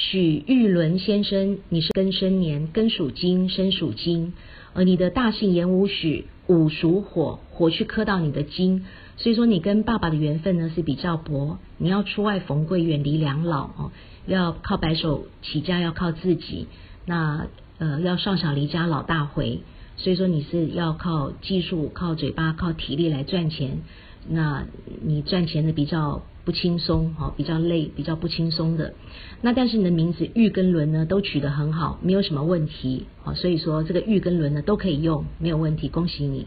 许玉伦先生，你是庚申年，庚属金，申属金，而你的大姓寅午许，午属火，火去克到你的金，所以说你跟爸爸的缘分呢是比较薄，你要出外逢贵，远离两老哦，要靠白手起家，要靠自己，那呃要少小离家老大回，所以说你是要靠技术、靠嘴巴、靠体力来赚钱，那你赚钱的比较。不轻松，哈，比较累，比较不轻松的。那但是你的名字玉跟轮呢，都取得很好，没有什么问题，好，所以说这个玉跟轮呢都可以用，没有问题，恭喜你。